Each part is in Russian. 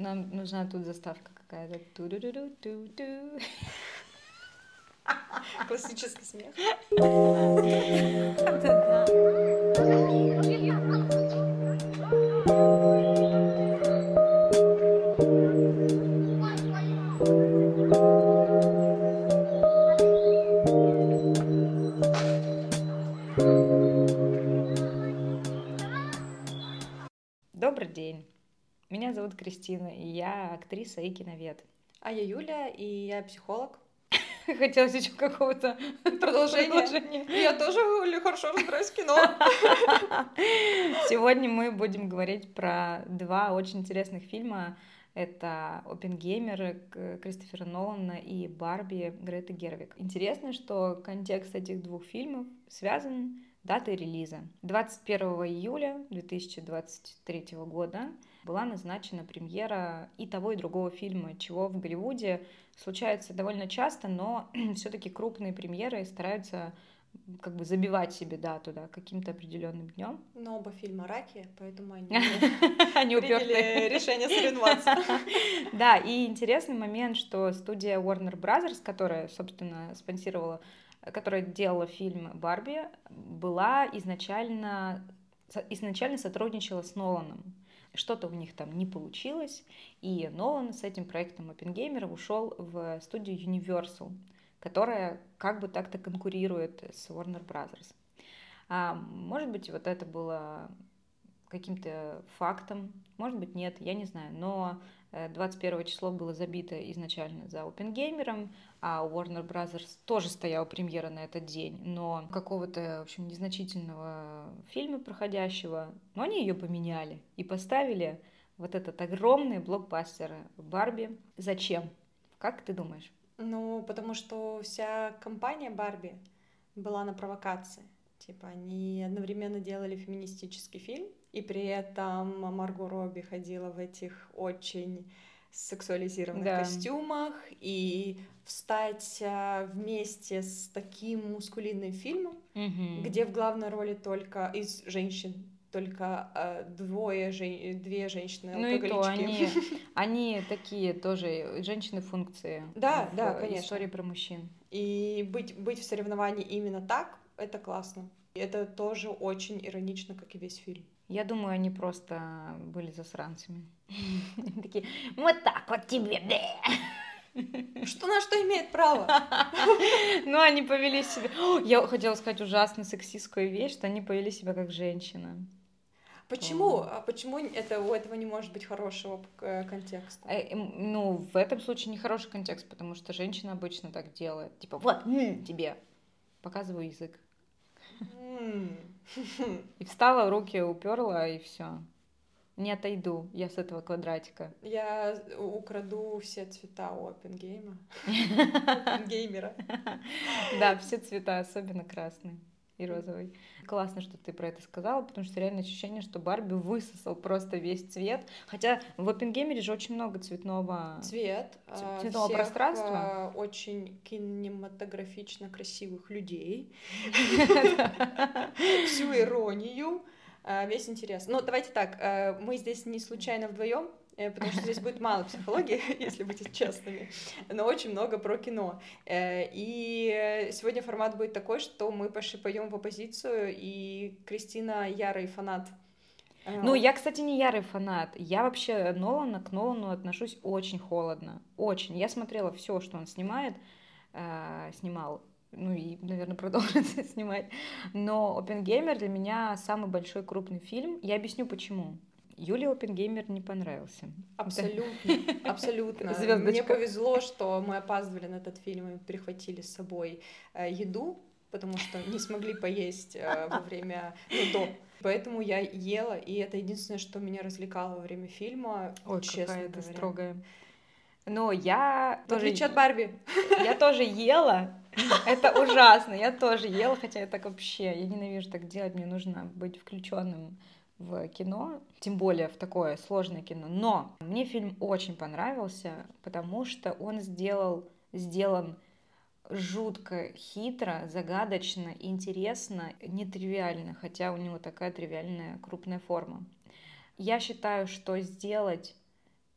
Нам нужна тут заставка какая-то. Классический смех. Добрый день. Меня зовут Кристина, и я актриса и киновед. А я Юля, и я психолог. Хотелось еще какого-то продолжения. Я тоже хорошо разбираюсь в кино. Сегодня мы будем говорить про два очень интересных фильма. Это «Опенгеймер» Кристофера Нолана и «Барби» Греты Гервик. Интересно, что контекст этих двух фильмов связан датой релиза. 21 июля 2023 года была назначена премьера и того, и другого фильма, чего в Голливуде случается довольно часто, но все-таки крупные премьеры стараются как бы забивать себе да, каким-то определенным днем. Но оба фильма раки, поэтому они Они приняли решение соревноваться. Да, и интересный момент, что студия Warner Brothers, которая, собственно, спонсировала, которая делала фильм «Барби», была изначально, изначально сотрудничала с Ноланом. Что-то у них там не получилось, и Нолан с этим проектом Оппенгеймера ушел в студию Universal, которая как бы так-то конкурирует с Warner Brothers. А, может быть, вот это было каким-то фактом, может быть, нет, я не знаю, но 21 число было забито изначально за Опенгеймером, а у Warner Brothers тоже стояла премьера на этот день, но какого-то, в общем, незначительного фильма проходящего, но они ее поменяли и поставили вот этот огромный блокбастер Барби. Зачем? Как ты думаешь? Ну, потому что вся компания Барби была на провокации. Типа, они одновременно делали феминистический фильм, и при этом Марго Робби ходила в этих очень сексуализированных Да. костюмах, и встать а, вместе с таким мускулинным фильмом, где в главной роли только из женщин только а, двое жен- две женщины Ну и то, они, они такие тоже женщины функции. Да, в да, конечно. Истории про мужчин. И быть, быть в соревновании именно так, это классно. Это тоже очень иронично, как и весь фильм. Я думаю, они просто были засранцами. Такие, вот так вот тебе. Что на что имеет право? Ну, они повели себя... Я хотела сказать ужасно сексистскую вещь, что они повели себя как женщина. Почему? А почему это, у этого не может быть хорошего э, контекста? Э, Ну, в этом случае нехороший контекст, потому что женщина обычно так делает. Типа, вот, тебе. Показываю язык. И встала, руки уперла, и все. Не отойду я с этого квадратика. Я украду все цвета у Оппенгейма. Оппенгеймера. Да, все цвета, особенно красный и розовый. Классно, что ты про это сказала, потому что реально ощущение, что Барби высосал просто весь цвет. Хотя в Оппенгеймере же очень много цветного... Цвет. А, цветного всех, пространства. а, Очень кинематографично красивых людей. Всю иронию. а, Весь интерес. Ну, давайте так, мы здесь не случайно вдвоем, потому что здесь будет мало психологии, если быть честными, но очень много про кино. Э, И э, сегодня формат будет такой, что мы пошли поем в оппозицию, и Кристина ярый фанат. э, Ну, я, кстати, не ярый фанат. Я вообще Нолана к Нолану отношусь очень холодно. Очень. Я смотрела все, что он снимает, э, снимал. Ну и, наверное, продолжит снимать. Но Опенгеймер для меня самый большой крупный фильм. Я объясню почему. Юле Опенгеймер не понравился. Абсолютно, абсолютно. Звездочка. Мне повезло, что мы опаздывали на этот фильм и перехватили с собой э, еду, потому что не смогли поесть э, во время, ну, до. Поэтому я ела, и это единственное, что меня развлекало во время фильма, Ой, честно какая говоря. строгая. Но я В тоже, отличие от Барби. я тоже ела. Это ужасно. Я тоже ела, хотя я так вообще, я ненавижу так делать. Мне нужно быть включенным в кино, тем более в такое сложное кино. Но мне фильм очень понравился, потому что он сделал, сделан жутко хитро, загадочно, интересно, нетривиально, хотя у него такая тривиальная крупная форма. Я считаю, что сделать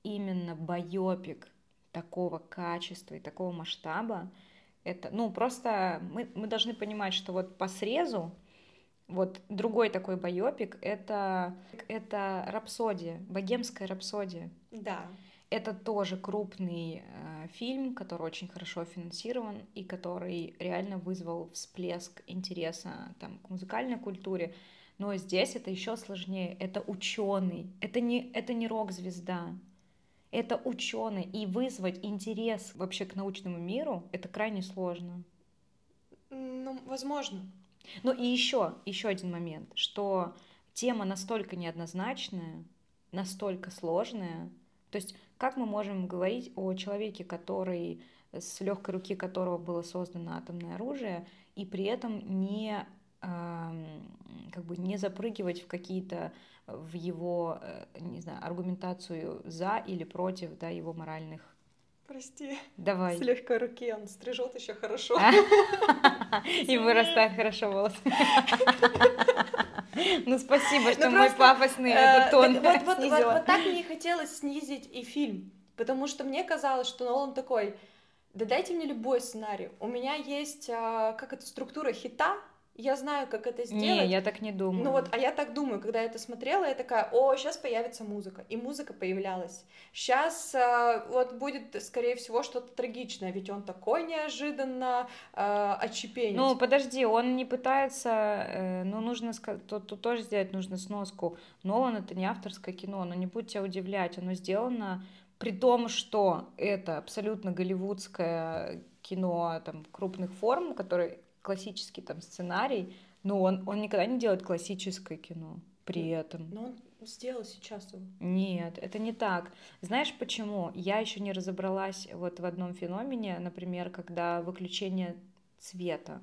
именно байопик такого качества и такого масштаба, это, ну, просто мы, мы должны понимать, что вот по срезу, вот другой такой байопик, это, это рапсодия, богемская рапсодия. Да. Это тоже крупный э, фильм, который очень хорошо финансирован и который реально вызвал всплеск интереса там, к музыкальной культуре. Но здесь это еще сложнее. Это ученый, это не, это не рок-звезда, это ученый. И вызвать интерес вообще к научному миру это крайне сложно. Ну, возможно. Ну и еще, еще один момент, что тема настолько неоднозначная, настолько сложная. То есть как мы можем говорить о человеке, который с легкой руки которого было создано атомное оружие, и при этом не как бы не запрыгивать в какие-то в его, э, не знаю, аргументацию за или против, да, его моральных. Прости. Давай. С легкой руки он стрижет еще хорошо. И вырастает хорошо волосы. Ну, спасибо, что мой пафосный э, тон. Вот так мне хотелось снизить и фильм, потому что мне казалось, что Нолан такой, да дайте мне любой сценарий. У меня есть, а, как это, структура хита, я знаю, как это сделать. Не, я так не думаю. Ну вот, а я так думаю, когда я это смотрела, я такая, о, сейчас появится музыка. И музыка появлялась. Сейчас э, вот будет, скорее всего, что-то трагичное, ведь он такой неожиданно э, отчепенец. Ну, подожди, он не пытается, э, ну, нужно, тут, тут тоже сделать нужно сноску. Нолан это не авторское кино, но не будь тебя удивлять, оно сделано при том, что это абсолютно голливудское кино там крупных форм, которые классический там сценарий, но он, он никогда не делает классическое кино при этом. Но он сделал сейчас его. Нет, это не так. Знаешь почему? Я еще не разобралась вот в одном феномене, например, когда выключение цвета.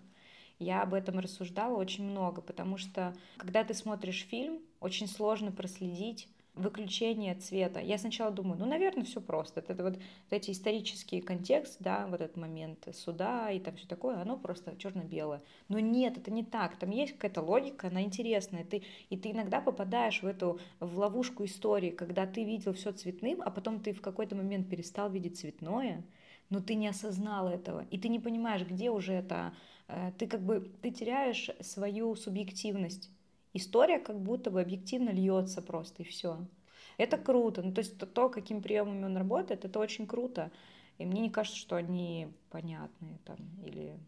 Я об этом рассуждала очень много, потому что когда ты смотришь фильм, очень сложно проследить выключение цвета. Я сначала думаю, ну, наверное, все просто. Это вот, вот эти исторические контекст, да, вот этот момент суда и там все такое, оно просто черно-белое. Но нет, это не так. Там есть какая-то логика, она интересная. Ты, и ты иногда попадаешь в эту в ловушку истории, когда ты видел все цветным, а потом ты в какой-то момент перестал видеть цветное, но ты не осознал этого, и ты не понимаешь, где уже это. Э, ты как бы ты теряешь свою субъективность история как будто бы объективно льется просто, и все. Это круто. Ну, то есть то, каким приемами он работает, это очень круто. И мне не кажется, что они понятные там или...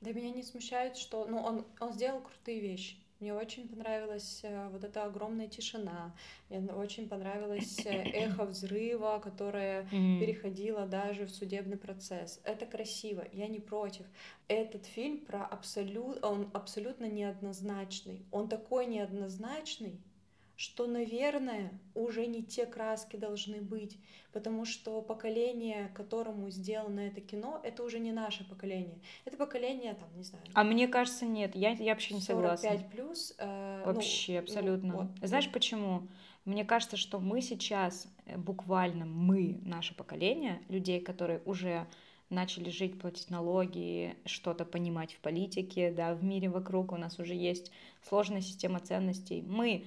Да меня не смущает, что ну, он, он сделал крутые вещи. Мне очень понравилась э, вот эта огромная тишина. Мне очень понравилось э, эхо взрыва, которое mm-hmm. переходило даже в судебный процесс. Это красиво, я не против. Этот фильм про абсолют, он абсолютно неоднозначный. Он такой неоднозначный, что, наверное, уже не те краски должны быть, потому что поколение, которому сделано это кино, это уже не наше поколение. Это поколение, там, не знаю. А мне кажется, нет, я, я вообще не согласна. 45 плюс. Э, ну, вообще, ну, абсолютно. Ну, вот. Знаешь почему? Мне кажется, что мы сейчас, э, буквально мы, наше поколение, людей, которые уже начали жить, платить налоги, что-то понимать в политике, да, в мире вокруг у нас уже есть сложная система ценностей. Мы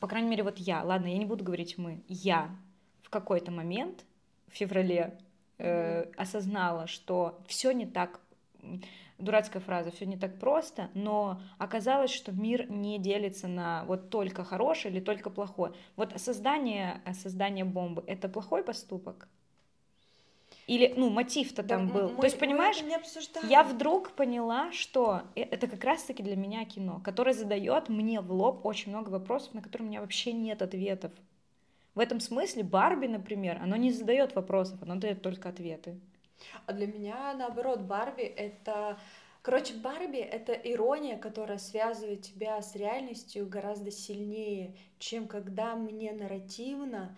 по крайней мере, вот я, ладно, я не буду говорить мы, я в какой-то момент в феврале э, осознала, что все не так, дурацкая фраза, все не так просто, но оказалось, что мир не делится на вот только хорошее или только плохое. Вот создание, создание бомбы — это плохой поступок? Или, ну, мотив-то да, там был. Мы, То есть, понимаешь, я вдруг поняла, что э, это как раз-таки для меня кино, которое задает мне в лоб очень много вопросов, на которые у меня вообще нет ответов. В этом смысле Барби, например, оно не задает вопросов, оно дает только ответы. А для меня, наоборот, Барби — это... Короче, Барби — это ирония, которая связывает тебя с реальностью гораздо сильнее, чем когда мне нарративно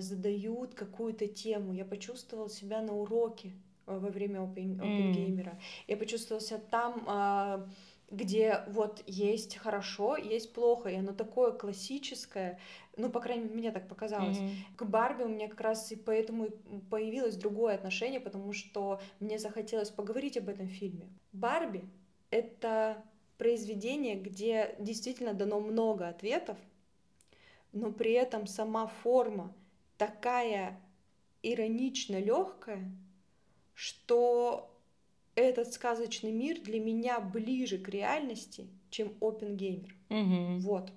задают какую-то тему. Я почувствовала себя на уроке э, во время опенгеймера. Mm. Я почувствовала себя там, а, где вот есть хорошо, есть плохо, и оно такое классическое, ну, по крайней мере, мне так показалось. Mm-hmm. К Барби у меня как раз и поэтому появилось другое отношение, потому что мне захотелось поговорить об этом фильме. Барби — это произведение, где действительно дано много ответов, но при этом сама форма такая иронично легкое, что этот сказочный мир для меня ближе к реальности, чем Опенгеймер. Мгм. Вот.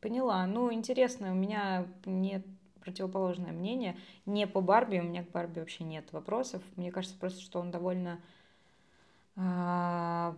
Поняла. Ну, интересно, у меня нет противоположное мнение. Не по Барби, у меня к Барби вообще нет вопросов. Мне кажется просто, что он довольно... а,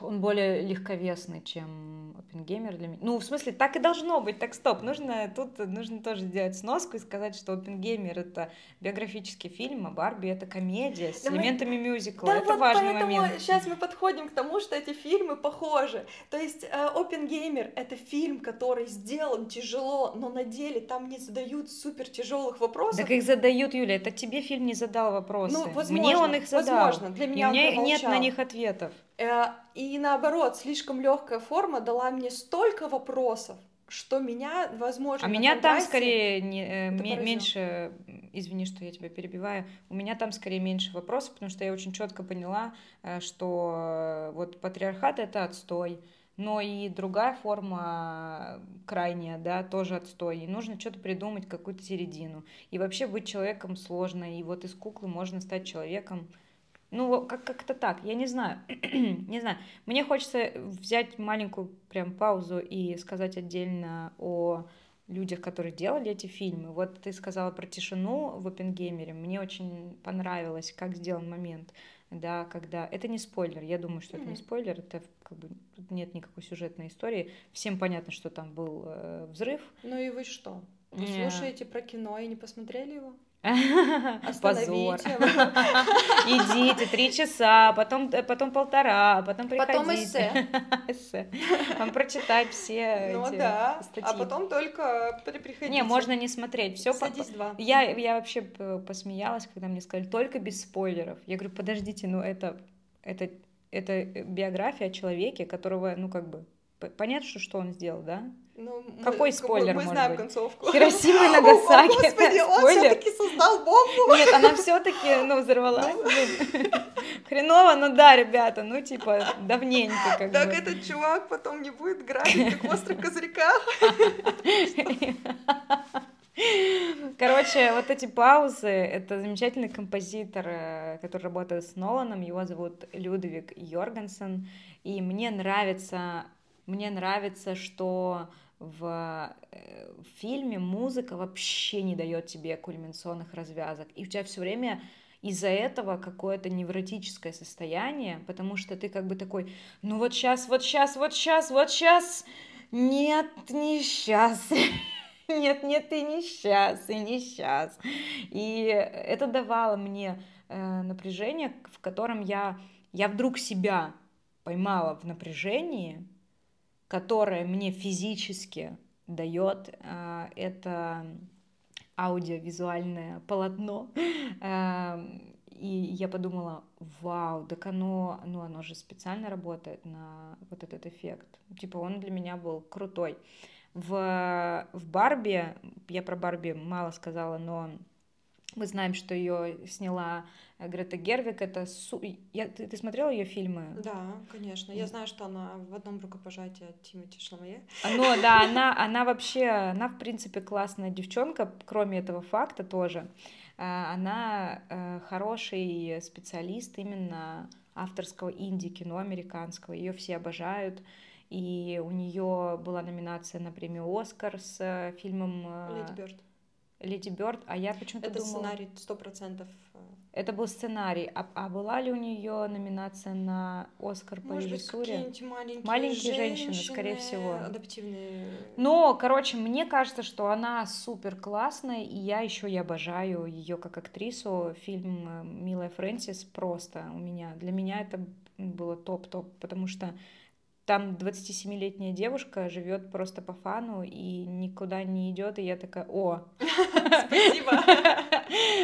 Он более легковесный, чем Опенгеймер для меня. Ну, в смысле, так и должно быть. Так, стоп. Нужно тут нужно тоже сделать сноску и сказать, что Опенгеймер это биографический фильм, а Барби это комедия с Да мы- элементами мюзикла. Да, это вот важный поэтому момент. сейчас мы подходим к тому, что эти фильмы похожи. То есть э, Опенгеймер это фильм, который сделан тяжело, но на деле там не задают супер тяжелых вопросов. Так их задают, Юля. Это тебе фильм не задал вопросы. Ну, возможно, Мне он их задал. возможно. Для И меня у он меня нет на них ответов. Э, И наоборот, слишком легкая форма дала мне столько вопросов, что меня, возможно, А меня там скорее не- э, меньше, извини, что я тебя перебиваю, у меня там скорее меньше вопросов, потому что я очень четко поняла, э, что вот патриархат это отстой, но и другая форма крайняя, да, тоже отстой. И нужно что-то придумать, какую-то середину. И вообще быть человеком сложно, и вот из куклы можно стать человеком. Ну, как- как-то так, я не знаю, не знаю. Мне хочется взять маленькую прям паузу и сказать отдельно о людях, которые делали эти фильмы. Вот ты сказала про тишину в Опенгеймере. Мне очень понравилось, как сделан момент, да, когда... Это не спойлер, я думаю, что это не спойлер, это как бы тут нет никакой сюжетной истории. Всем понятно, что там был э, взрыв. Ну и вы что? Вы Не. слушаете про кино и не посмотрели его? Позор. Идите три часа, потом, э, потом полтора, потом приходите. Потом эссе. Эссе. Вам прочитать все Ну эти да, статьи. а потом только при- приходите. Не, можно не смотреть. Все Садись два. я, я вообще посмеялась, когда мне сказали только без спойлеров. Я говорю, подождите, ну это, это, это биография о человеке, которого, ну как бы, понятно, что, что он сделал, да? Ну, мы- Какой спойлер Мы может знаем быть? концовку. Хиросима и О, Нагасаки. Господи, это он все-таки создал бомбу. Нет, она все-таки, ну, взорвалась. блин. Хреново, ну да, ребята, ну, типа, давненько как Так бы. этот чувак потом не будет грабить, как в острых козырьках. Короче, вот эти паузы, это замечательный композитор, э, который работает с Ноланом, его зовут Людвиг Йоргенсен, и мне нравится, мне нравится, что в, э, в фильме музыка вообще не дает тебе кульминационных развязок, и у тебя все время из-за этого какое-то невротическое состояние, потому что ты как бы такой, ну вот сейчас, вот сейчас, вот сейчас, вот сейчас, нет, не сейчас, нет, нет, и не сейчас, и не сейчас. И это давало мне э, напряжение, в котором я, я вдруг себя поймала в напряжении, которое мне физически дает э, это аудиовизуальное полотно. И я подумала, вау, так оно, ну оно же специально работает на вот этот эффект. Типа он для меня был крутой. В, в Барби, я про Барби мало сказала, но мы знаем, что ее сняла Грета Гервик. Это су... я, ты, ты смотрела ее фильмы? Да, конечно. Я знаю, что она в одном рукопожатии от Тимати Шламае. Ну да, она, она вообще, она в принципе классная девчонка, кроме этого факта тоже. А, Она э, хороший специалист именно авторского инди-кино американского. Ее все обожают. И у нее была номинация на премию Оскар с э, фильмом э, Леди Бёрд. Леди Бёрд, а я почему-то Это думала... сценарий сто процентов. э, Это был сценарий. А, а была ли у нее номинация на Оскар по Может быть, режиссуре? какие-нибудь маленькие, Маленькие женщины, скорее всего. Адаптивные. Но, короче, мне кажется, что она супер классная, и я еще и обожаю ее как актрису. Фильм э, Милая Фрэнсис просто у меня. Для меня это было топ-топ, потому что там 27-летняя девушка живет просто по фану и никуда не идет, и я такая, о, Спасибо.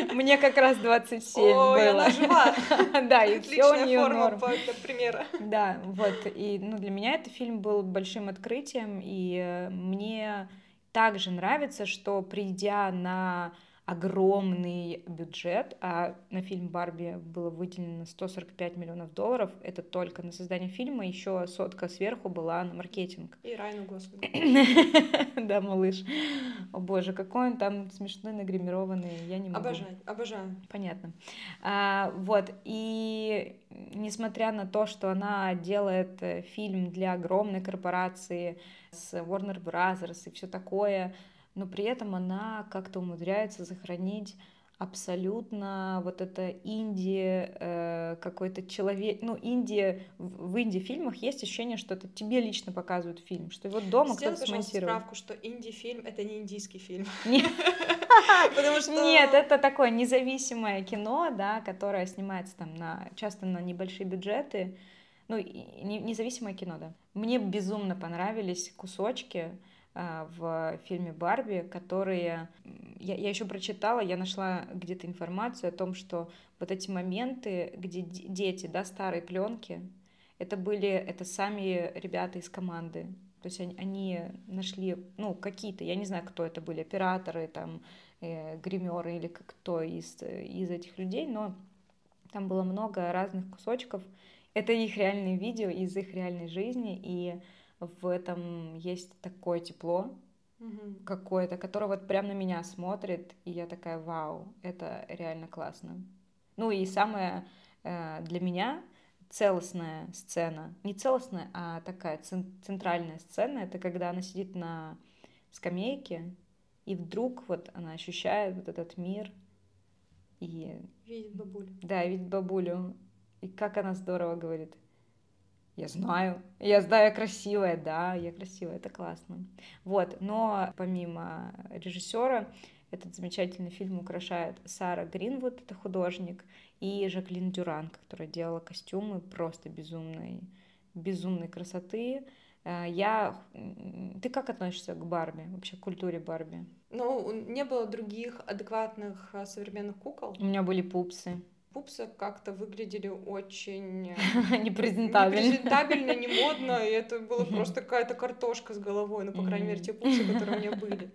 мне как раз 27 Ой, было. она жива. Да, и все у нее форма норм. по- примера. Да, вот, и, ну, для меня этот фильм был большим открытием, и э, мне также нравится, что придя на огромный бюджет, а на фильм Барби было выделено 145 миллионов долларов. Это только на создание фильма, еще сотка сверху была на маркетинг. И Райну Гослингу. Да, малыш. О боже, какой он там смешной, нагримированный, я не могу. Обожаю, обожаю. Понятно. А, вот, и несмотря на то, что она делает э, фильм для огромной корпорации с Warner Brothers и все такое, но при этом она как-то умудряется сохранить абсолютно вот это инди э, какой-то человек, ну инди в, в инди фильмах есть ощущение, что это тебе лично показывают фильм, что вот дома Сделай, кто-то смонтировал. справку, что инди фильм это не индийский фильм. Нет. Потому что Нет, это такое независимое кино, да, которое снимается там на часто на небольшие бюджеты. Ну, независимое кино, да. Мне безумно понравились кусочки в фильме Барби, которые я, я еще прочитала, я нашла где-то информацию о том, что вот эти моменты, где дети, да, старые пленки, это были, это сами ребята из команды. То есть они, они нашли, ну, какие-то, я не знаю, кто это были, операторы, там, э, гримеры или кто из, из этих людей, но там было много разных кусочков. Это их реальные видео из их реальной жизни, и в этом есть такое тепло Мгм. какое-то, которое вот прям на меня смотрит, и я такая, вау, это реально классно. Ну и самая э, для меня целостная сцена, не целостная, а такая цен- центральная сцена, это когда она сидит на скамейке, и вдруг вот она ощущает вот этот мир, и Видит бабуля. да, видит бабулю. И как она здорово говорит. Я знаю, я знаю, я красивая, да, я красивая, это классно. Вот, но помимо режиссера, этот замечательный фильм украшает Сара Гринвуд, это художник, и Жаклин Дюран, которая делала костюмы просто безумной, безумной красоты. Э, Я... Ты как относишься к Барби, вообще к культуре Барби? Ну, не было других адекватных а, современных кукол. У меня были пупсы. Пупсы как-то выглядели очень Непрезентабельно. непрезентабельно, не модно, и это была просто какая-то картошка с головой, ну, по крайней мере, те пупсы, которые у меня были.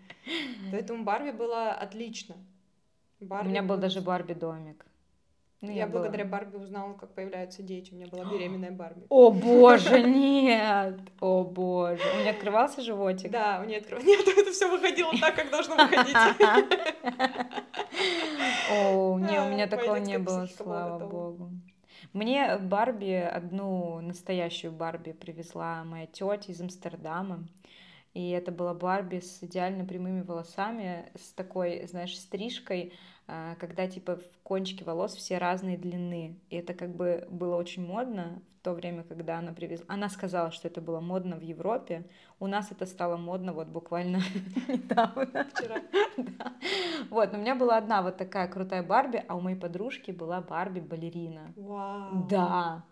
Поэтому Барби была отлично. У Барби меня был даже Барби домик. Ну, Я была- благодаря Барби узнала, как появляются дети. У меня была беременная Барби. О боже, нет! О боже. У меня открывался животик. Да, у нее открыв... Нет, это все выходило так, как должно выходить. О, не, у меня такого не было, слава богу. Мне Барби, одну настоящую Барби привезла моя тетя из Амстердама. И это была Барби с идеально прямыми волосами, с такой, знаешь, стрижкой, когда типа в кончике волос все разной длины. И это как бы было очень модно в то время, когда она привезла. Она сказала, что это было модно в Европе. У нас это стало модно вот буквально недавно. Вчера. Вот, но у меня была одна вот такая крутая Барби, а у моей подружки была Барби-балерина. Вау. Да,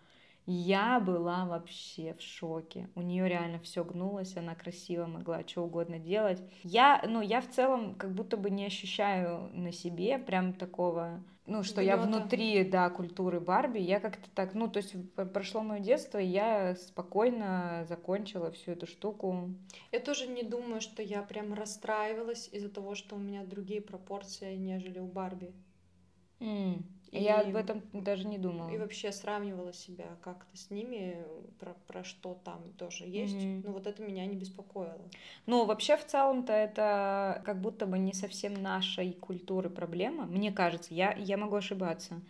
я была вообще в шоке. У нее реально все гнулось, она красиво могла что угодно делать. Я, ну, я в целом как будто бы не ощущаю на себе прям такого, ну, что я Гнёта. внутри, да, культуры Барби. Я как-то так, ну, то есть прошло мое детство, и я спокойно закончила всю эту штуку. Я тоже не думаю, что я прям расстраивалась из-за того, что у меня другие пропорции, нежели у Барби. М, Я И- об этом даже не думала. И вообще сравнивала себя как-то с ними, про, про что там тоже есть. Мгм. Но вот это меня не беспокоило. Ну, вообще, в целом-то это как будто бы не совсем нашей культуры проблема. Мне кажется, я, я могу ошибаться.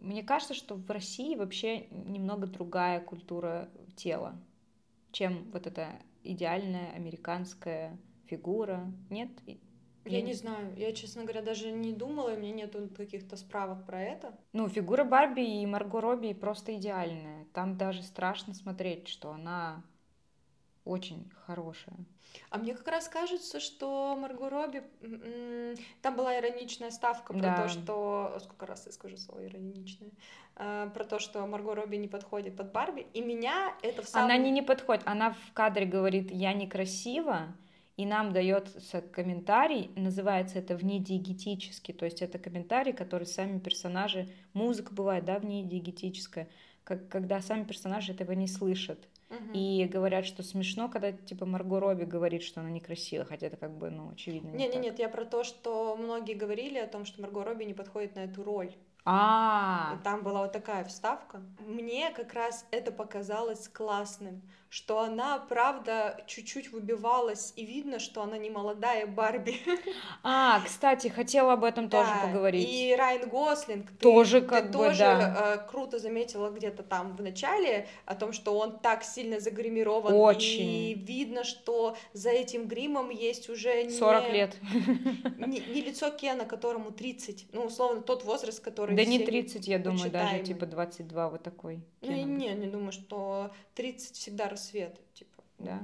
Мне кажется, что в России вообще немного другая культура тела, чем вот эта идеальная американская фигура. Нет? Я Я не знаю, я, честно говоря, даже не думала, и у меня нету каких-то справок про это. Ну, фигура Барби и Марго Робби просто идеальная. Там даже страшно смотреть, что она очень хорошая. А мне как раз кажется, что Марго Робби... м, м, Там была ироничная ставка про Да. то, что... Сколько раз я скажу слово ироничное? А, Про то, что Марго Робби не подходит под Барби. И меня это в самом... Она не, не подходит. Она в кадре говорит, я некрасива, и нам дается комментарий, называется это внедиегетический, то есть это комментарий, который сами персонажи, музыка бывает, да, внедиегетическая, как, когда сами персонажи этого не слышат. И говорят, что смешно, когда типа Марго Робби говорит, что она некрасива, хотя это как бы, ну, очевидно. Не, Не, не, нет, я про то, что многие говорили о том, что Марго Робби не подходит на эту роль. А, И там была вот такая вставка. Мне как раз это показалось классным, что она, правда, чуть-чуть выбивалась, и видно, что она не молодая Барби. а, кстати, хотела об этом тоже поговорить. И Райан Гослинг, ты, Тоже ты как бы, тоже да. э, круто заметила где-то там в начале о том, что он так сильно загримирован. И Очень. видно, что за этим гримом есть уже не, 40 лет. не, не лицо Кена, которому 30. Ну, условно, тот возраст, который Да не всеми 30, я думаю, даже типа 22 вот такой. Ну, Кену. не, не думаю, что 30 всегда рассвет. Типа, Да?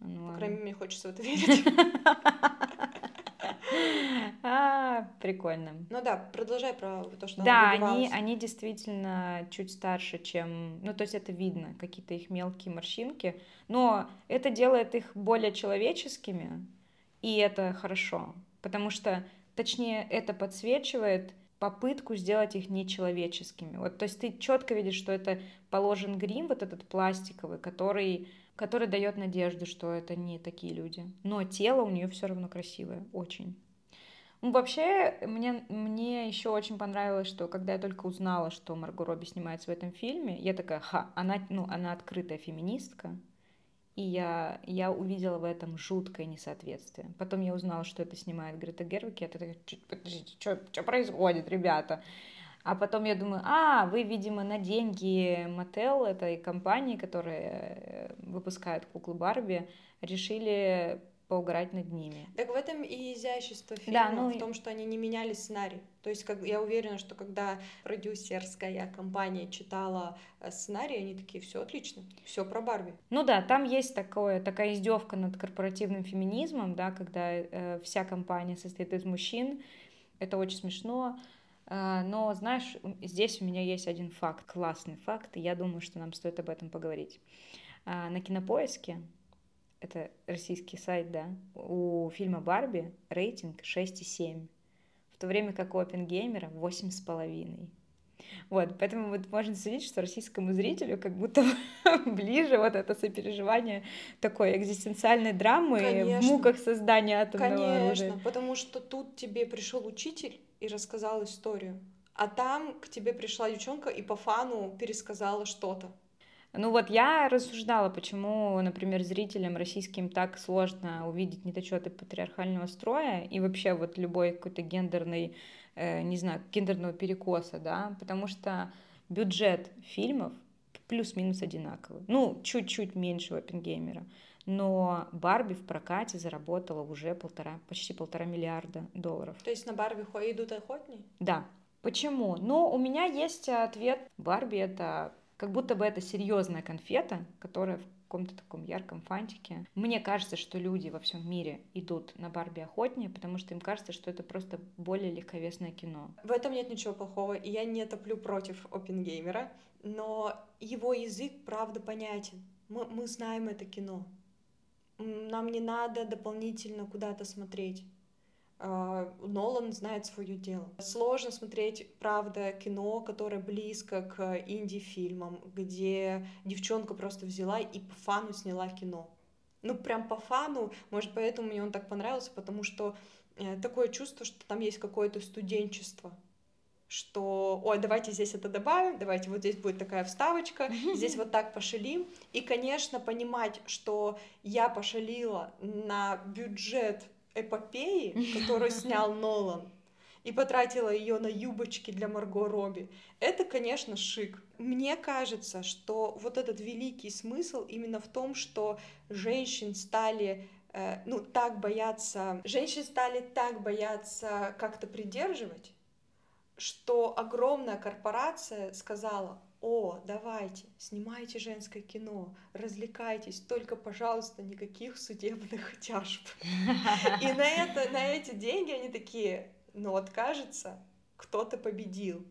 Ну, По ладно. крайней мере, мне хочется в это верить. А, прикольно. Ну да, продолжай про то, что Да, они, они действительно чуть старше, чем... Ну, то есть это видно, какие-то их мелкие морщинки. Но это делает их более человеческими, и это хорошо. Потому что, точнее, это подсвечивает попытку сделать их нечеловеческими. Вот, то есть ты четко видишь, что это положен грим, вот этот пластиковый, который, который дает надежду, что это не такие люди. Но тело у нее все равно красивое, очень. Ну, вообще, мне, мне еще очень понравилось, что когда я только узнала, что Марго Робби снимается в этом фильме, я такая, ха, она, ну, она открытая феминистка, и я, я увидела в этом жуткое несоответствие. Потом я узнала, что это снимает Грета Гервик, я такая, «Чё- подождите, что происходит, ребята? А потом я думаю, а, вы, видимо, на деньги Мотел, этой компании, которая э, выпускает куклы Барби, решили поугарать над ними. Так в этом и изящество фильма, Да, ну в том, что они не меняли сценарий. То есть, как я уверена, что когда продюсерская компания читала э, сценарий, они такие, все отлично, все про Барби. Ну да, там есть такое, такая издевка над корпоративным феминизмом, да, когда э, вся компания состоит из мужчин. Это очень смешно. Э, но, знаешь, здесь у меня есть один факт, классный факт, и я думаю, что нам стоит об этом поговорить. А, на Кинопоиске, это российский сайт, да, у фильма «Барби» рейтинг 6,7, в то время как у Оппенгеймера 8,5. Вот, поэтому вот можно судить, что российскому зрителю как будто ближе вот это сопереживание такой экзистенциальной драмы в Конечно. муках создания атомного Конечно, оружия. потому что тут тебе пришел учитель и рассказал историю, а там к тебе пришла девчонка и по фану пересказала что-то. Ну вот я рассуждала, почему, например, зрителям российским так сложно увидеть недочеты патриархального строя и вообще вот любой какой-то гендерный, э, не знаю, гендерного перекоса, да, потому что бюджет фильмов плюс-минус одинаковый. Ну, чуть-чуть меньше у Оппенгеймера. Но Барби в прокате заработала уже полтора, почти полтора миллиарда долларов. То есть на Барби идут охотнее? Да. Почему? Ну, у меня есть ответ. Барби это как будто бы это серьезная конфета, которая в каком-то таком ярком фантике. Мне кажется, что люди во всем мире идут на Барби охотнее, потому что им кажется, что это просто более легковесное кино. В этом нет ничего плохого, и я не топлю против Оппенгеймера, но его язык, правда, понятен. Мы, мы знаем это кино. Нам не надо дополнительно куда-то смотреть. А, Нолан знает свое дело. Сложно смотреть, правда, кино, которое близко к инди-фильмам, где девчонка просто взяла и по фану сняла кино. Ну, прям по фану, может, поэтому мне он так понравился, потому что э, такое чувство, что там есть какое-то студенчество, что, ой, давайте здесь это добавим, давайте вот здесь будет такая вставочка, здесь вот так пошалим. И, конечно, понимать, что я пошалила на бюджет эпопеи, которую снял Нолан, и потратила ее на юбочки для Марго Робби. Это, конечно, шик. Мне кажется, что вот этот великий смысл именно в том, что женщин стали э, ну, так бояться, женщин стали так бояться как-то придерживать, что огромная корпорация сказала, о, давайте, снимайте женское кино, развлекайтесь, только, пожалуйста, никаких судебных тяжб. И на, это, на эти деньги они такие, ну вот кажется, кто-то победил.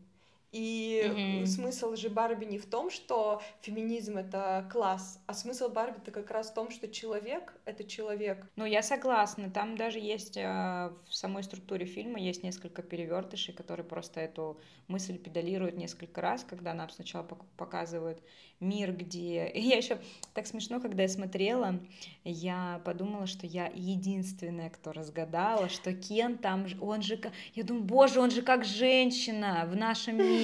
И mm-hmm. смысл же Барби не в том, что феминизм это класс, а смысл Барби это как раз в том, что человек это человек. Ну, я согласна. Там даже есть э, в самой структуре фильма есть несколько перевертышей, которые просто эту мысль педалируют несколько раз, когда нам сначала показывают мир, где... И я еще так смешно, когда я смотрела, я подумала, что я единственная, кто разгадала, что Кен там, он же, я думаю, боже, он же как женщина в нашем мире,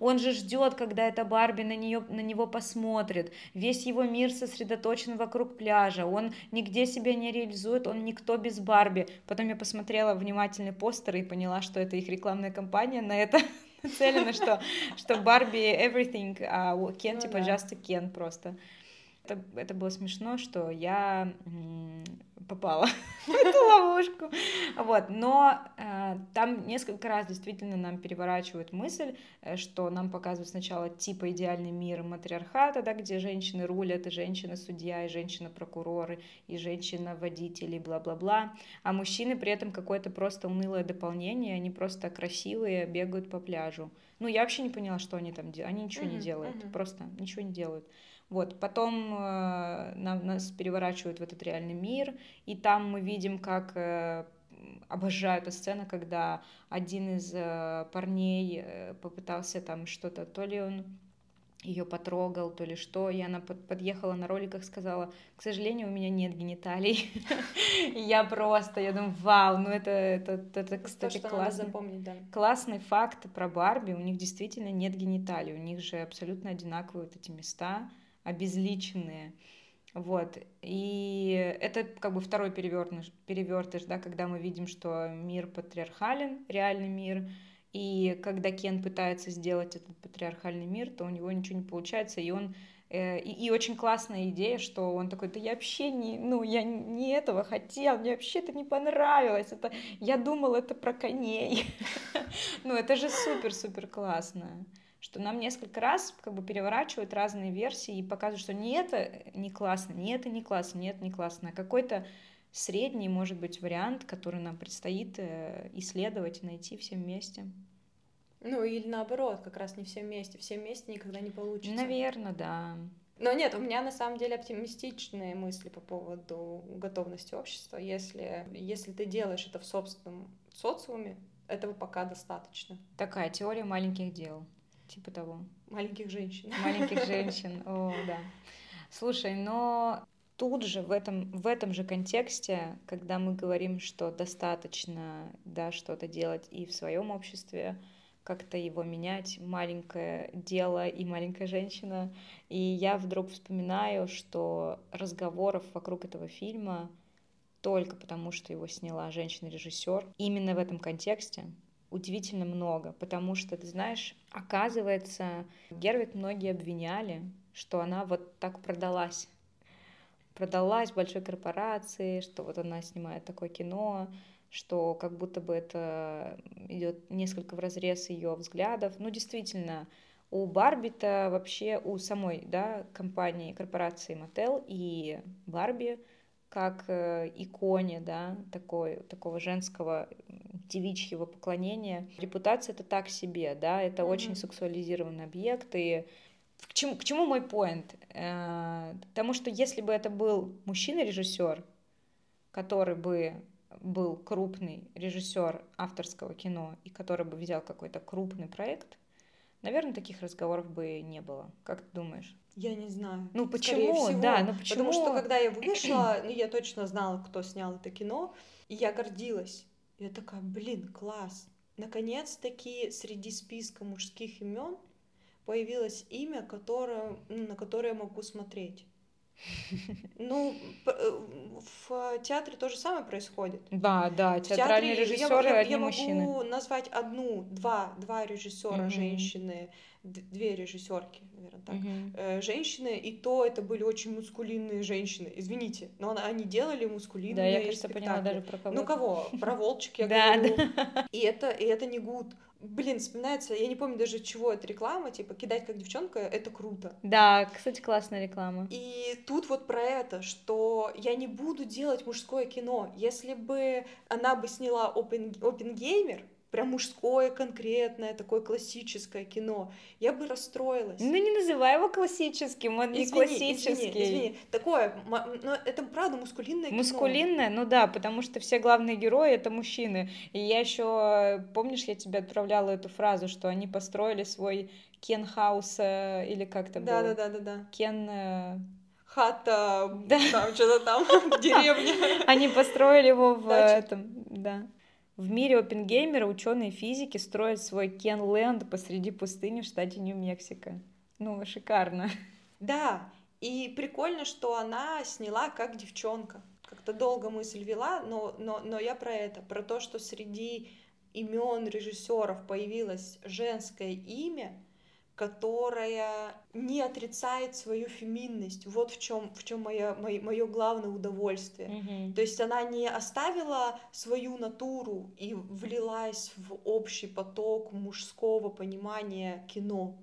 он же ждет, когда эта Барби на, нее, на него посмотрит, весь его мир сосредоточен вокруг пляжа, он нигде себя не реализует, он никто без Барби. Потом я посмотрела внимательный постер и поняла, что это их рекламная кампания на это нацелено, что, что Барби everything, а Кен ну, типа да. just a Кен просто. Это, это было смешно, что я попала в эту ловушку. Вот, но э, там несколько раз действительно нам переворачивают мысль, э, что нам показывают сначала типа идеальный мир матриархата, да, где женщины рулят, и женщина-судья, и женщина-прокуроры, и женщина-водители, бла-бла-бла, а мужчины при этом какое-то просто унылое дополнение, они просто красивые, бегают по пляжу. Ну, я вообще не поняла, что они там делают. Они ничего mm-hmm, не делают, mm-hmm. просто ничего не делают. Вот, потом э, нам, нас переворачивают в этот реальный мир, и там мы видим, как э, обожаю эту сцену, когда один из э, парней э, попытался там что-то, то ли он ее потрогал, то ли что, и она под, подъехала на роликах, сказала, к сожалению, у меня нет гениталий. Я просто, я думаю, вау, ну это, это, это кстати, классный, классный факт про Барби, у них действительно нет гениталий, у них же абсолютно одинаковые вот эти места, обезличенные. Вот. И это как бы второй перевертыш, перевертыш, да, когда мы видим, что мир патриархален, реальный мир, и когда Кен пытается сделать этот патриархальный мир, то у него ничего не получается, и он э, и, и очень классная идея, что он такой, да я вообще не, ну, я не этого хотел, мне вообще это не понравилось, это, я думал, это про коней. Ну, это же супер-супер классно что нам несколько раз как бы переворачивают разные версии и показывают, что не это не классно, не это не классно, не это не классно, а какой-то средний, может быть, вариант, который нам предстоит э, исследовать и найти все вместе. Ну, или наоборот, как раз не все вместе. Все вместе никогда не получится. Наверное, да. Но нет, у меня на самом деле оптимистичные мысли по поводу готовности общества. Если, если ты делаешь это в собственном социуме, этого пока достаточно. Такая теория маленьких дел. Типа того. Маленьких женщин. Маленьких женщин, о, да. Слушай, но тут же, в этом, в этом же контексте, когда мы говорим, что достаточно да, что-то делать и в своем обществе, как-то его менять, маленькое дело и маленькая женщина. И я вдруг вспоминаю, что разговоров вокруг этого фильма только потому, что его сняла женщина-режиссер, именно в этом контексте, удивительно много, потому что, ты знаешь, оказывается, Гервит многие обвиняли, что она вот так продалась. Продалась большой корпорации, что вот она снимает такое кино, что как будто бы это идет несколько в разрез ее взглядов. Ну, действительно, у Барби-то вообще, у самой да, компании, корпорации Мотел и Барби как э, иконе, да, такой, такого женского девичьего поклонения. Репутация это так себе, да, это mm-hmm. очень сексуализированный объект, и к чему, к чему мой поинт? Э, потому что если бы это был мужчина-режиссер, который бы был крупный режиссер авторского кино и который бы взял какой-то крупный проект, наверное, таких разговоров бы не было. Как ты думаешь? Я не знаю. Ну почему? Всего. Да, ну почему? Потому что когда я вышла, ну, я точно знала, кто снял это кино, и я гордилась. Я такая, блин, класс. Наконец-таки среди списка мужских имен появилось имя, которое, ну, на которое я могу смотреть. Ну, э, в театре то же самое происходит. Да, да, театральные режиссеры я, я, я могу назвать одну, два, два режиссера женщины, две режиссерки, наверное, так, mm-hmm. женщины, и то это были очень мускулинные женщины. Извините, но они делали мускулинные. Да, я, кажется, спектакли. поняла даже про кого. Ну кого? Про волчик я говорю. И это, и это не гуд. Блин, вспоминается, я не помню даже чего это реклама, типа кидать как девчонка, это круто. Да, кстати, классная реклама. И тут вот про это, что я не буду делать мужское кино. Если бы она бы сняла Open, Open Gamer, прям мужское конкретное, такое классическое кино, я бы расстроилась. Ну не называй его классическим, он не Извини, классический. Извини, извини. Такое, но это правда мускулинное кино. Мускулинное, ну да, потому что все главные герои это мужчины. И я еще, помнишь, я тебе отправляла эту фразу, что они построили свой Кен Хаус, э, или как то Да, было? да, да, да, да. Кен... э, Хата, Да. там что-то там, в деревне. Они построили его в Дача. этом, да. В мире опенгеймера ученые физики строят свой Кен Ленд посреди пустыни в штате Нью-Мексико. Ну, шикарно. Да, и прикольно, что она сняла как девчонка. Как-то долго мысль вела, но, но, но я про это, про то, что среди имен режиссеров появилось женское имя, которое не отрицает свою феминность. Вот в чем в чем мое, мое главное удовольствие. Мгм. То есть она не оставила свою натуру и влилась в общий поток мужского понимания кино,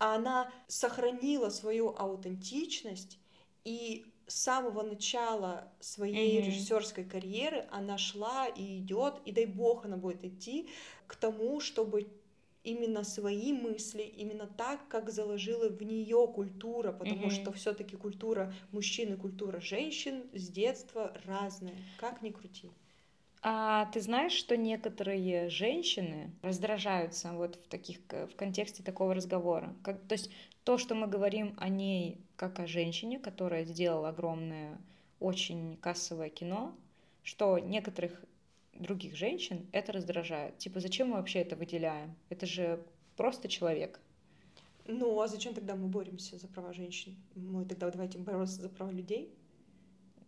а она сохранила свою аутентичность и с самого начала своей Мгм. режиссерской карьеры она шла и идет, и дай бог она будет идти к тому, чтобы именно свои мысли, именно так, как заложила в нее культура, потому Мгм. что все-таки культура мужчин и культура женщин с детства разная, как ни крути. А ты знаешь, что некоторые женщины раздражаются вот в таких в контексте такого разговора? Как, то есть то, что мы говорим о ней как о женщине, которая сделала огромное, очень кассовое кино, что некоторых других женщин это раздражает. Типа, зачем мы вообще это выделяем? Это же просто человек. Ну, а зачем тогда мы боремся за права женщин? Мы тогда давайте бороться за права людей?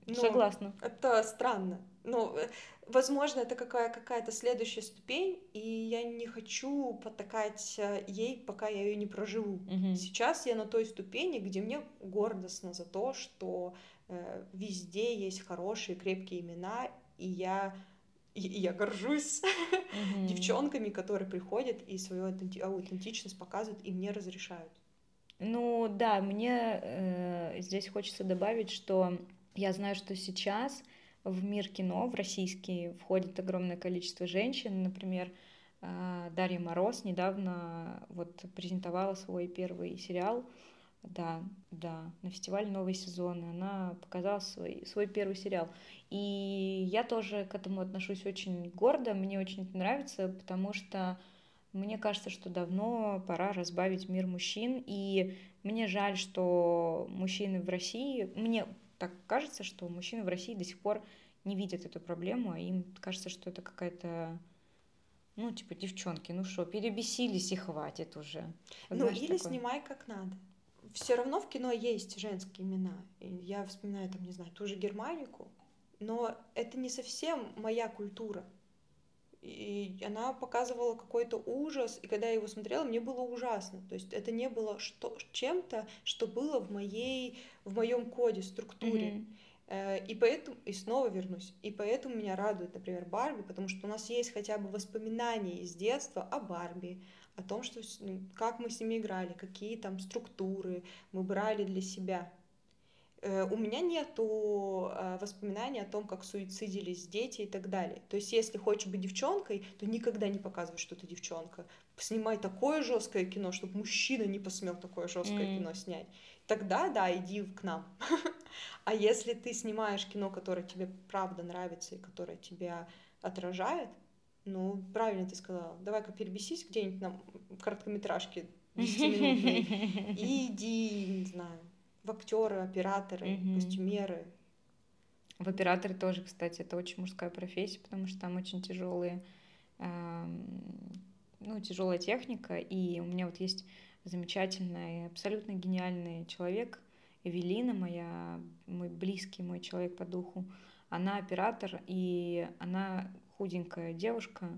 Ну, Согласна. Это странно. Ну, э, возможно, это какая- какая-то следующая ступень, и я не хочу потакать э, ей, пока я ее не проживу. Мгм. Сейчас я на той ступени, где мне гордостно за то, что э, везде есть хорошие, крепкие имена, и я, и и я горжусь Мгм. девчонками, которые приходят и свою аутенти- аутентичность показывают, и мне разрешают. Ну да, мне э, здесь хочется добавить, что я знаю, что сейчас в мир кино, в российский, входит огромное количество женщин. Например, э, Дарья Мороз недавно вот презентовала свой первый сериал. Да, да, на фестивале «Новый сезон». и Она показала свой, свой первый сериал. И я тоже к этому отношусь очень гордо. Мне очень это нравится, потому что мне кажется, что давно пора разбавить мир мужчин, и мне жаль, что мужчины в России, мне так кажется, что мужчины в России до сих пор не видят эту проблему, а им кажется, что это какая-то, ну, типа, девчонки, ну что, перебесились и хватит уже. Ну, знаешь, или такое. снимай как надо. Все равно в кино есть женские имена. И Я вспоминаю, там, не знаю, ту же Германику, но это не совсем моя культура. И она показывала какой-то ужас, и когда я его смотрела, мне было ужасно. То есть это не было что, чем-то, что было в моей, в моем коде, структуре. Э, И поэтому, и снова вернусь, и поэтому меня радует, например, Барби, потому что у нас есть хотя бы воспоминания из детства о Барби, о том, что, ну, как мы с ними играли, какие там структуры мы брали для себя. Э, У меня нету э, воспоминаний о том, как суицидились дети и так далее. То есть, если хочешь быть девчонкой, то никогда не показывай, что ты девчонка. Снимай такое жесткое кино, чтобы мужчина не посмел такое жесткое М. кино снять. Тогда, да, иди к нам. А если ты снимаешь кино, которое тебе правда нравится и которое тебя отражает, ну, правильно ты сказала, давай-ка перебесись где-нибудь на короткометражке 10-минутной и иди, не знаю, в актеры, операторы, костюмеры. В операторы тоже, кстати, это очень мужская профессия, потому что там очень тяжелые, ну, тяжелая техника. И у меня вот есть замечательный, абсолютно гениальный человек, Эвелина, моя, мой близкий, мой человек по духу. Она оператор, и она худенькая девушка,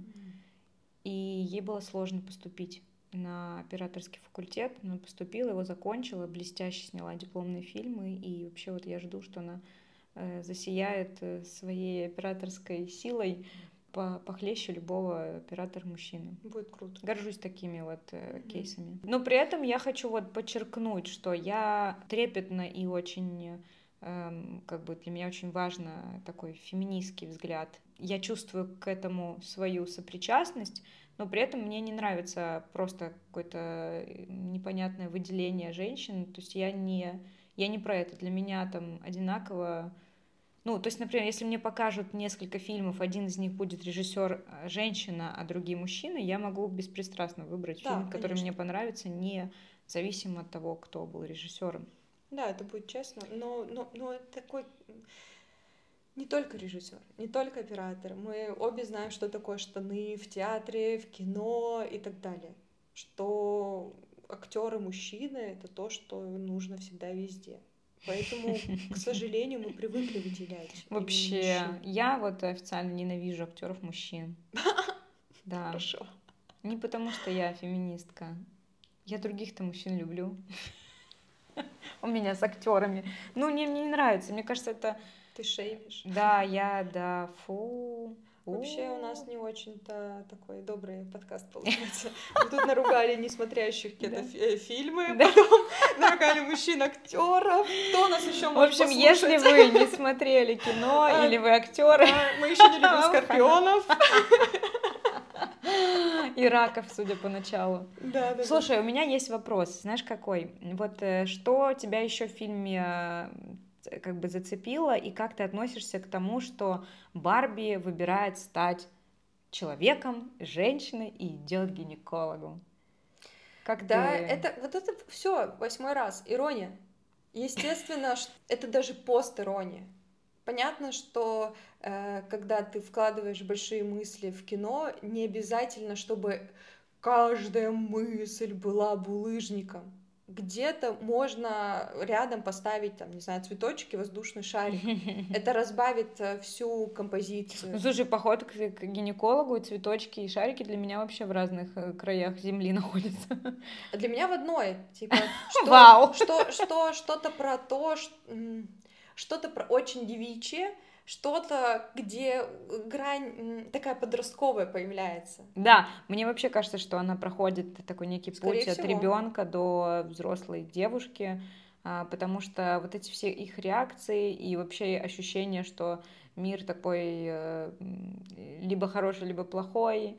и ей было сложно поступить на операторский факультет. Она поступила, его закончила, блестяще сняла дипломные фильмы, и вообще вот я жду, что она э, засияет э, своей операторской силой по- похлеще любого оператора мужчины. Будет круто. Горжусь такими вот э, Мгм. кейсами. Но при этом я хочу вот подчеркнуть, что я трепетно и очень, эм, как бы для меня очень важно такой феминистский взгляд я чувствую к этому свою сопричастность, но при этом мне не нравится просто какое-то непонятное выделение женщин, то есть я не, я не про это, для меня там одинаково ну, то есть, например, если мне покажут несколько фильмов, один из них будет режиссер э, женщина, а другие мужчины, я могу беспристрастно выбрать да, фильм, который конечно. мне понравится, не зависимо от того, кто был режиссером. Да, это будет честно, но, но, но такой не только режиссер, не только оператор. Мы обе знаем, что такое штаны в театре, в кино и так далее. Что актеры мужчины это то, что нужно всегда везде. Поэтому, к сожалению, мы привыкли выделять. Вообще, я вот официально ненавижу актеров мужчин. Да. Хорошо. Не потому, что я феминистка. Я других-то мужчин люблю. У меня с актерами. Ну, мне, мне не нравится. Мне кажется, это... Ты шеймишь. Да, я, да, фу. Вообще у нас не очень-то такой добрый подкаст получается. Мы тут наругали несмотрящих какие-то э, фильмы, потом наругали мужчин-актеров. Кто нас еще может В общем, если вы не смотрели кино а, или вы актеры, мы еще не любим скорпионов. И раков, судя по началу. Да, да. Слушай, у меня есть вопрос. Знаешь, какой? Вот э, что тебя еще в фильме э, как бы зацепило, и как ты относишься к тому, что Барби выбирает стать человеком, женщиной и идет к гинекологу? Как да, ты... это вот это все восьмой раз ирония. Естественно, это даже пост-ирония. Понятно, что э, когда ты вкладываешь большие мысли в кино, не обязательно, чтобы каждая мысль была булыжником где-то можно рядом поставить, там, не знаю, цветочки, воздушный шарик. Это разбавит э, всю композицию. Ну, слушай, поход к, к гинекологу, цветочки и шарики для меня вообще в разных э, краях земли находятся. Для меня в одной. Типа, что, Вау! Что, что, что-то про то, что-то про очень девичье, что-то, где грань такая подростковая появляется. Да, мне вообще кажется, что она проходит такой некий Скорее путь всего. от ребенка до взрослой девушки, а, потому что вот эти все их реакции и вообще ощущение, что мир такой э, либо хороший, либо плохой,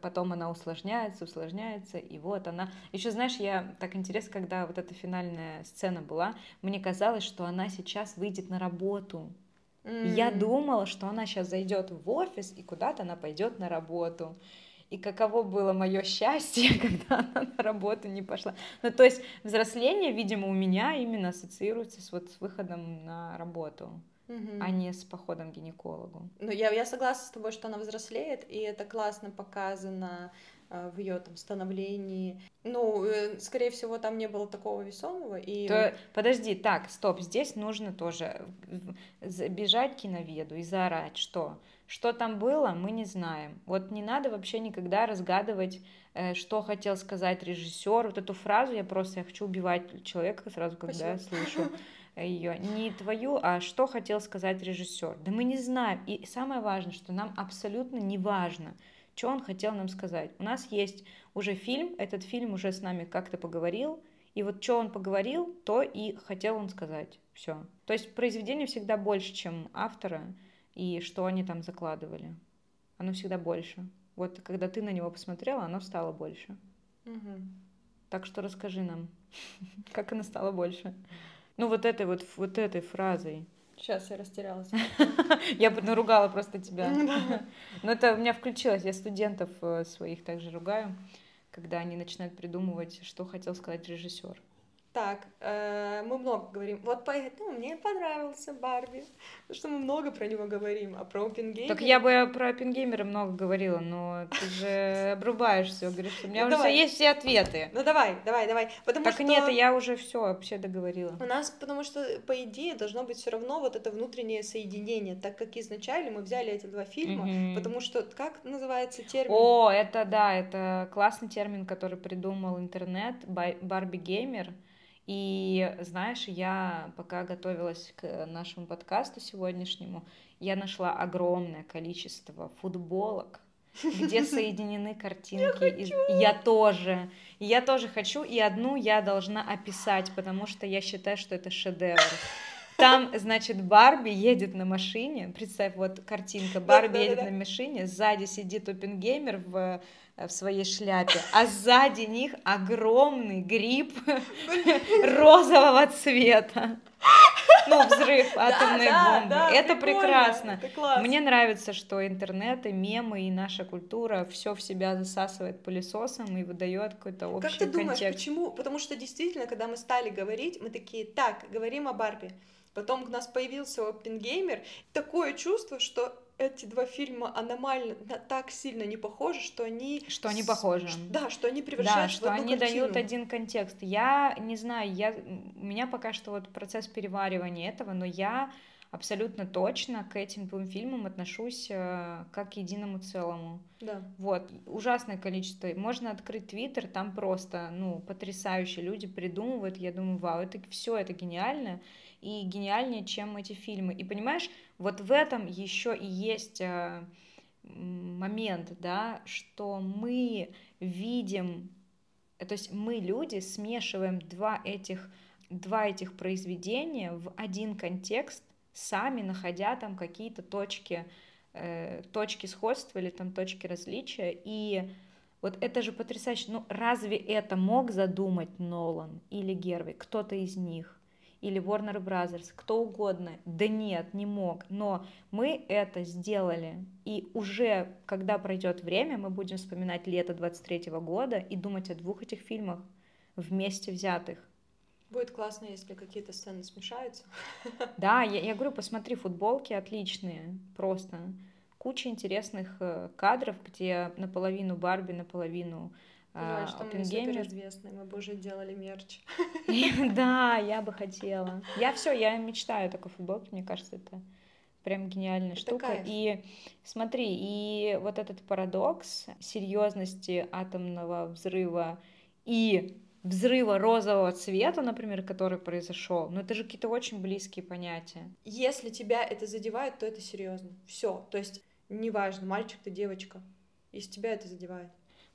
потом она усложняется, усложняется, и вот она. Еще знаешь, я так интересно, когда вот эта финальная сцена была, мне казалось, что она сейчас выйдет на работу. Mm. Я думала, что она сейчас зайдет в офис и куда-то она пойдет на работу. И каково было мое счастье, когда она на работу не пошла. Ну, то есть взросление, видимо, у меня именно ассоциируется с, вот, с выходом на работу, mm-hmm. а не с походом к гинекологу. Ну, я, я согласна с тобой, что она взрослеет, и это классно показано в ее там становлении. Ну, э, скорее всего, там не было такого весомого. И... То, подожди, так, стоп, здесь нужно тоже бежать к киноведу и заорать, что что там было, мы не знаем. Вот не надо вообще никогда разгадывать, э, что хотел сказать режиссер. Вот эту фразу я просто я хочу убивать человека сразу, когда Спасибо. я слышу ее. Не твою, а что хотел сказать режиссер. Да мы не знаем. И самое важное, что нам абсолютно не важно, что он хотел нам сказать. У нас есть уже фильм, этот фильм уже с нами как-то поговорил, и вот что он поговорил, то и хотел он сказать. Все. То есть произведение всегда больше, чем автора, и что они там закладывали. Оно всегда больше. Вот когда ты на него посмотрела, оно стало больше. Угу. Так что расскажи нам, как оно стало больше. Ну вот этой вот, вот этой фразой. Сейчас я растерялась. Я бы наругала просто тебя. Но это у меня включилось. Я студентов э, своих также ругаю, когда они начинают придумывать, что хотел сказать режиссер. Так, э, мы много говорим. Вот поэтому мне понравился Барби, потому что мы много про него говорим, а про Опенгеймера... Так я бы про Опенгеймера много говорила, но ты же обрубаешь все, говоришь, что у меня ну, уже давай. есть все ответы. Ну давай, давай, давай. Потому так что... нет, я уже все вообще договорила. У нас, потому что, по идее, должно быть все равно вот это внутреннее соединение, так как изначально мы взяли эти два фильма, mm-hmm. потому что, как называется термин? О, это да, это классный термин, который придумал интернет, Барби Геймер. И знаешь, я пока готовилась к нашему подкасту сегодняшнему, я нашла огромное количество футболок, где соединены картинки. Я, из... я тоже. Я тоже хочу, и одну я должна описать, потому что я считаю, что это шедевр. Там, значит, Барби едет на машине. Представь, вот картинка. Барби едет на машине, сзади сидит Опенгеймер в в своей шляпе, а сзади них огромный гриб розового цвета. Ну, взрыв атомной да, бомбы. Да, это прекрасно. Это Мне нравится, что интернет и мемы и наша культура все в себя засасывает пылесосом и выдает какой-то общий Как ты думаешь, контекст. почему? Потому что действительно, когда мы стали говорить, мы такие, так, говорим о Барби. Потом у нас появился Оппенгеймер. Такое чувство, что эти два фильма аномально так сильно не похожи, что они... Что они похожи. Да, что они превращаются да, что в одну они картину. дают один контекст. Я не знаю, я... у меня пока что вот процесс переваривания этого, но я абсолютно точно к этим двум фильмам отношусь э, как к единому целому. Да. Вот, ужасное количество. Можно открыть Твиттер, там просто, ну, потрясающие люди придумывают. Я думаю, вау, это все, это гениально и гениальнее, чем эти фильмы. И понимаешь, вот в этом еще и есть э, момент, да, что мы видим, то есть мы люди смешиваем два этих, два этих произведения в один контекст, сами находя там какие-то точки, э, точки сходства или там точки различия, и вот это же потрясающе. Ну, разве это мог задумать Нолан или Герви, кто-то из них? Или Warner Brothers, кто угодно. Да нет, не мог. Но мы это сделали. И уже, когда пройдет время, мы будем вспоминать лето 23 года и думать о двух этих фильмах вместе взятых. Будет классно, если какие-то сцены смешаются. Да, я, я говорю, посмотри, футболки отличные, просто. Куча интересных э, кадров, где наполовину Барби, наполовину Жаль, что мы суперизвестные, мы бы уже делали мерч. Да, я бы хотела. Я все, я мечтаю о такой футболке, мне кажется, это прям гениальная штука. И смотри, и вот этот парадокс серьезности атомного взрыва и взрыва розового цвета, например, который произошел, ну это же какие-то очень близкие понятия. Если тебя это задевает, то это серьезно. Все. То есть неважно, мальчик ты, девочка. Если тебя это задевает.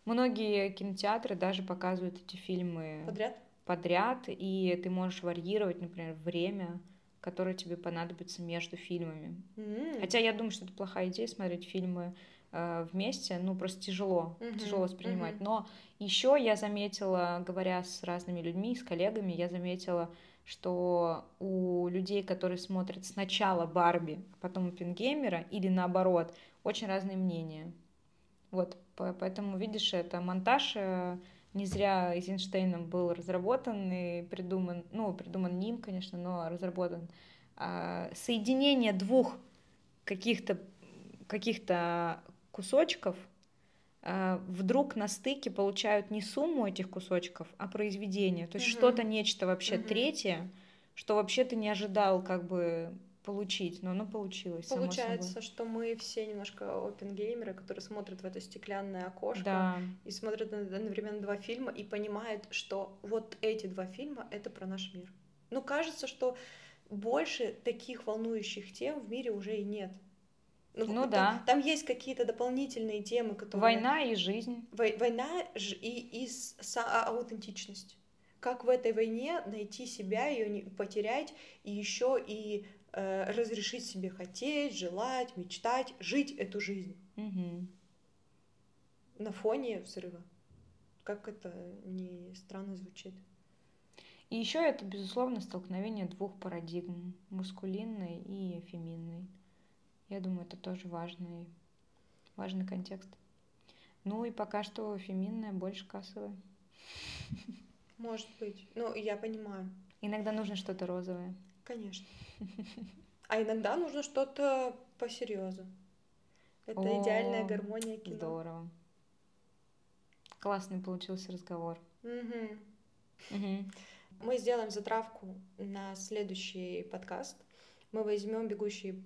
Многие кинотеатры даже показывают эти фильмы подряд, подряд и ты можешь варьировать, например, время, которое тебе понадобится между фильмами. Mm. Хотя я думаю, что это плохая идея смотреть фильмы э, вместе, ну просто тяжело, mm-hmm. тяжело воспринимать. Mm-hmm. Но еще я заметила, говоря с разными людьми, с коллегами, я заметила, что у людей, которые смотрят сначала Барби, а потом Пингеймера, или наоборот, очень разные мнения. Вот, поэтому, видишь, это монтаж э, не зря Эйзенштейном был разработан и придуман, ну, придуман ним, конечно, но разработан. А, соединение двух каких-то каких-то кусочков а, вдруг на стыке получают не сумму этих кусочков, а произведение. То есть угу. что-то, нечто вообще угу. третье, что вообще ты не ожидал как бы получить, но оно получилось. Получается, что мы все немножко опенгеймеры, которые смотрят в это стеклянное окошко да. и смотрят одновременно два фильма и понимают, что вот эти два фильма это про наш мир. Ну, кажется, что больше таких волнующих тем в мире уже и нет. Ну, ну там, да. Там есть какие-то дополнительные темы, которые... Война и жизнь. Война и, и а, аутентичность. Как в этой войне найти себя, ее не потерять, и еще и Э, разрешить себе хотеть, желать, мечтать, жить эту жизнь. Угу. На фоне взрыва. Как это не странно звучит. И еще это, безусловно, столкновение двух парадигм, мускулинной и феминной. Я думаю, это тоже важный, важный контекст. Ну и пока что феминная больше кассовая. Может быть. Ну, я понимаю. Иногда нужно что-то розовое. Конечно. А иногда нужно что-то посерьезу. Это О, идеальная гармония кино. Здорово. Классный получился разговор. Угу. Угу. Мы сделаем затравку на следующий подкаст. Мы возьмем бегущий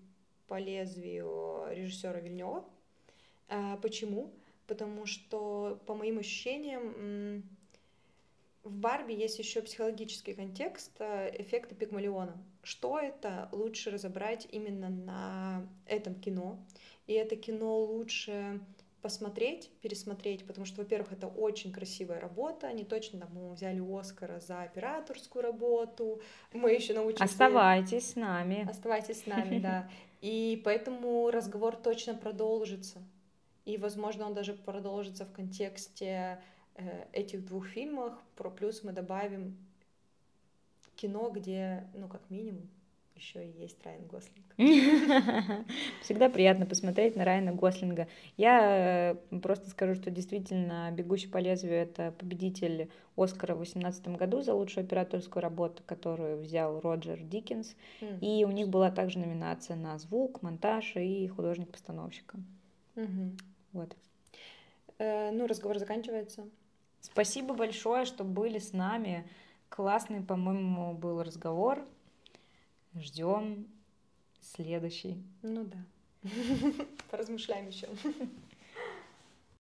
по лезвию режиссера Вильнева. А, почему? Потому что, по моим ощущениям, в Барби есть еще психологический контекст э, эффекта Пигмалиона. Что это, лучше разобрать именно на этом кино. И это кино лучше посмотреть, пересмотреть, потому что, во-первых, это очень красивая работа, они точно там, мы взяли Оскара за операторскую работу, мы еще научимся... Оставайтесь с нами. Оставайтесь с нами, да. И поэтому разговор точно продолжится. И, возможно, он даже продолжится в контексте этих двух фильмов. Про плюс мы добавим кино, где, ну, как минимум, еще и есть Райан Гослинг. Всегда приятно посмотреть на Райана Гослинга. Я э, просто скажу, что действительно «Бегущий по лезвию» — это победитель Оскара в 2018 году за лучшую операторскую работу, которую взял Роджер Диккенс. Mm. И у них была также номинация на звук, монтаж и художник-постановщика. Mm-hmm. Вот. Э, ну, разговор заканчивается. Спасибо большое, что были с нами. Классный, по-моему, был разговор. Ждем следующий. Ну да. Поразмышляем еще.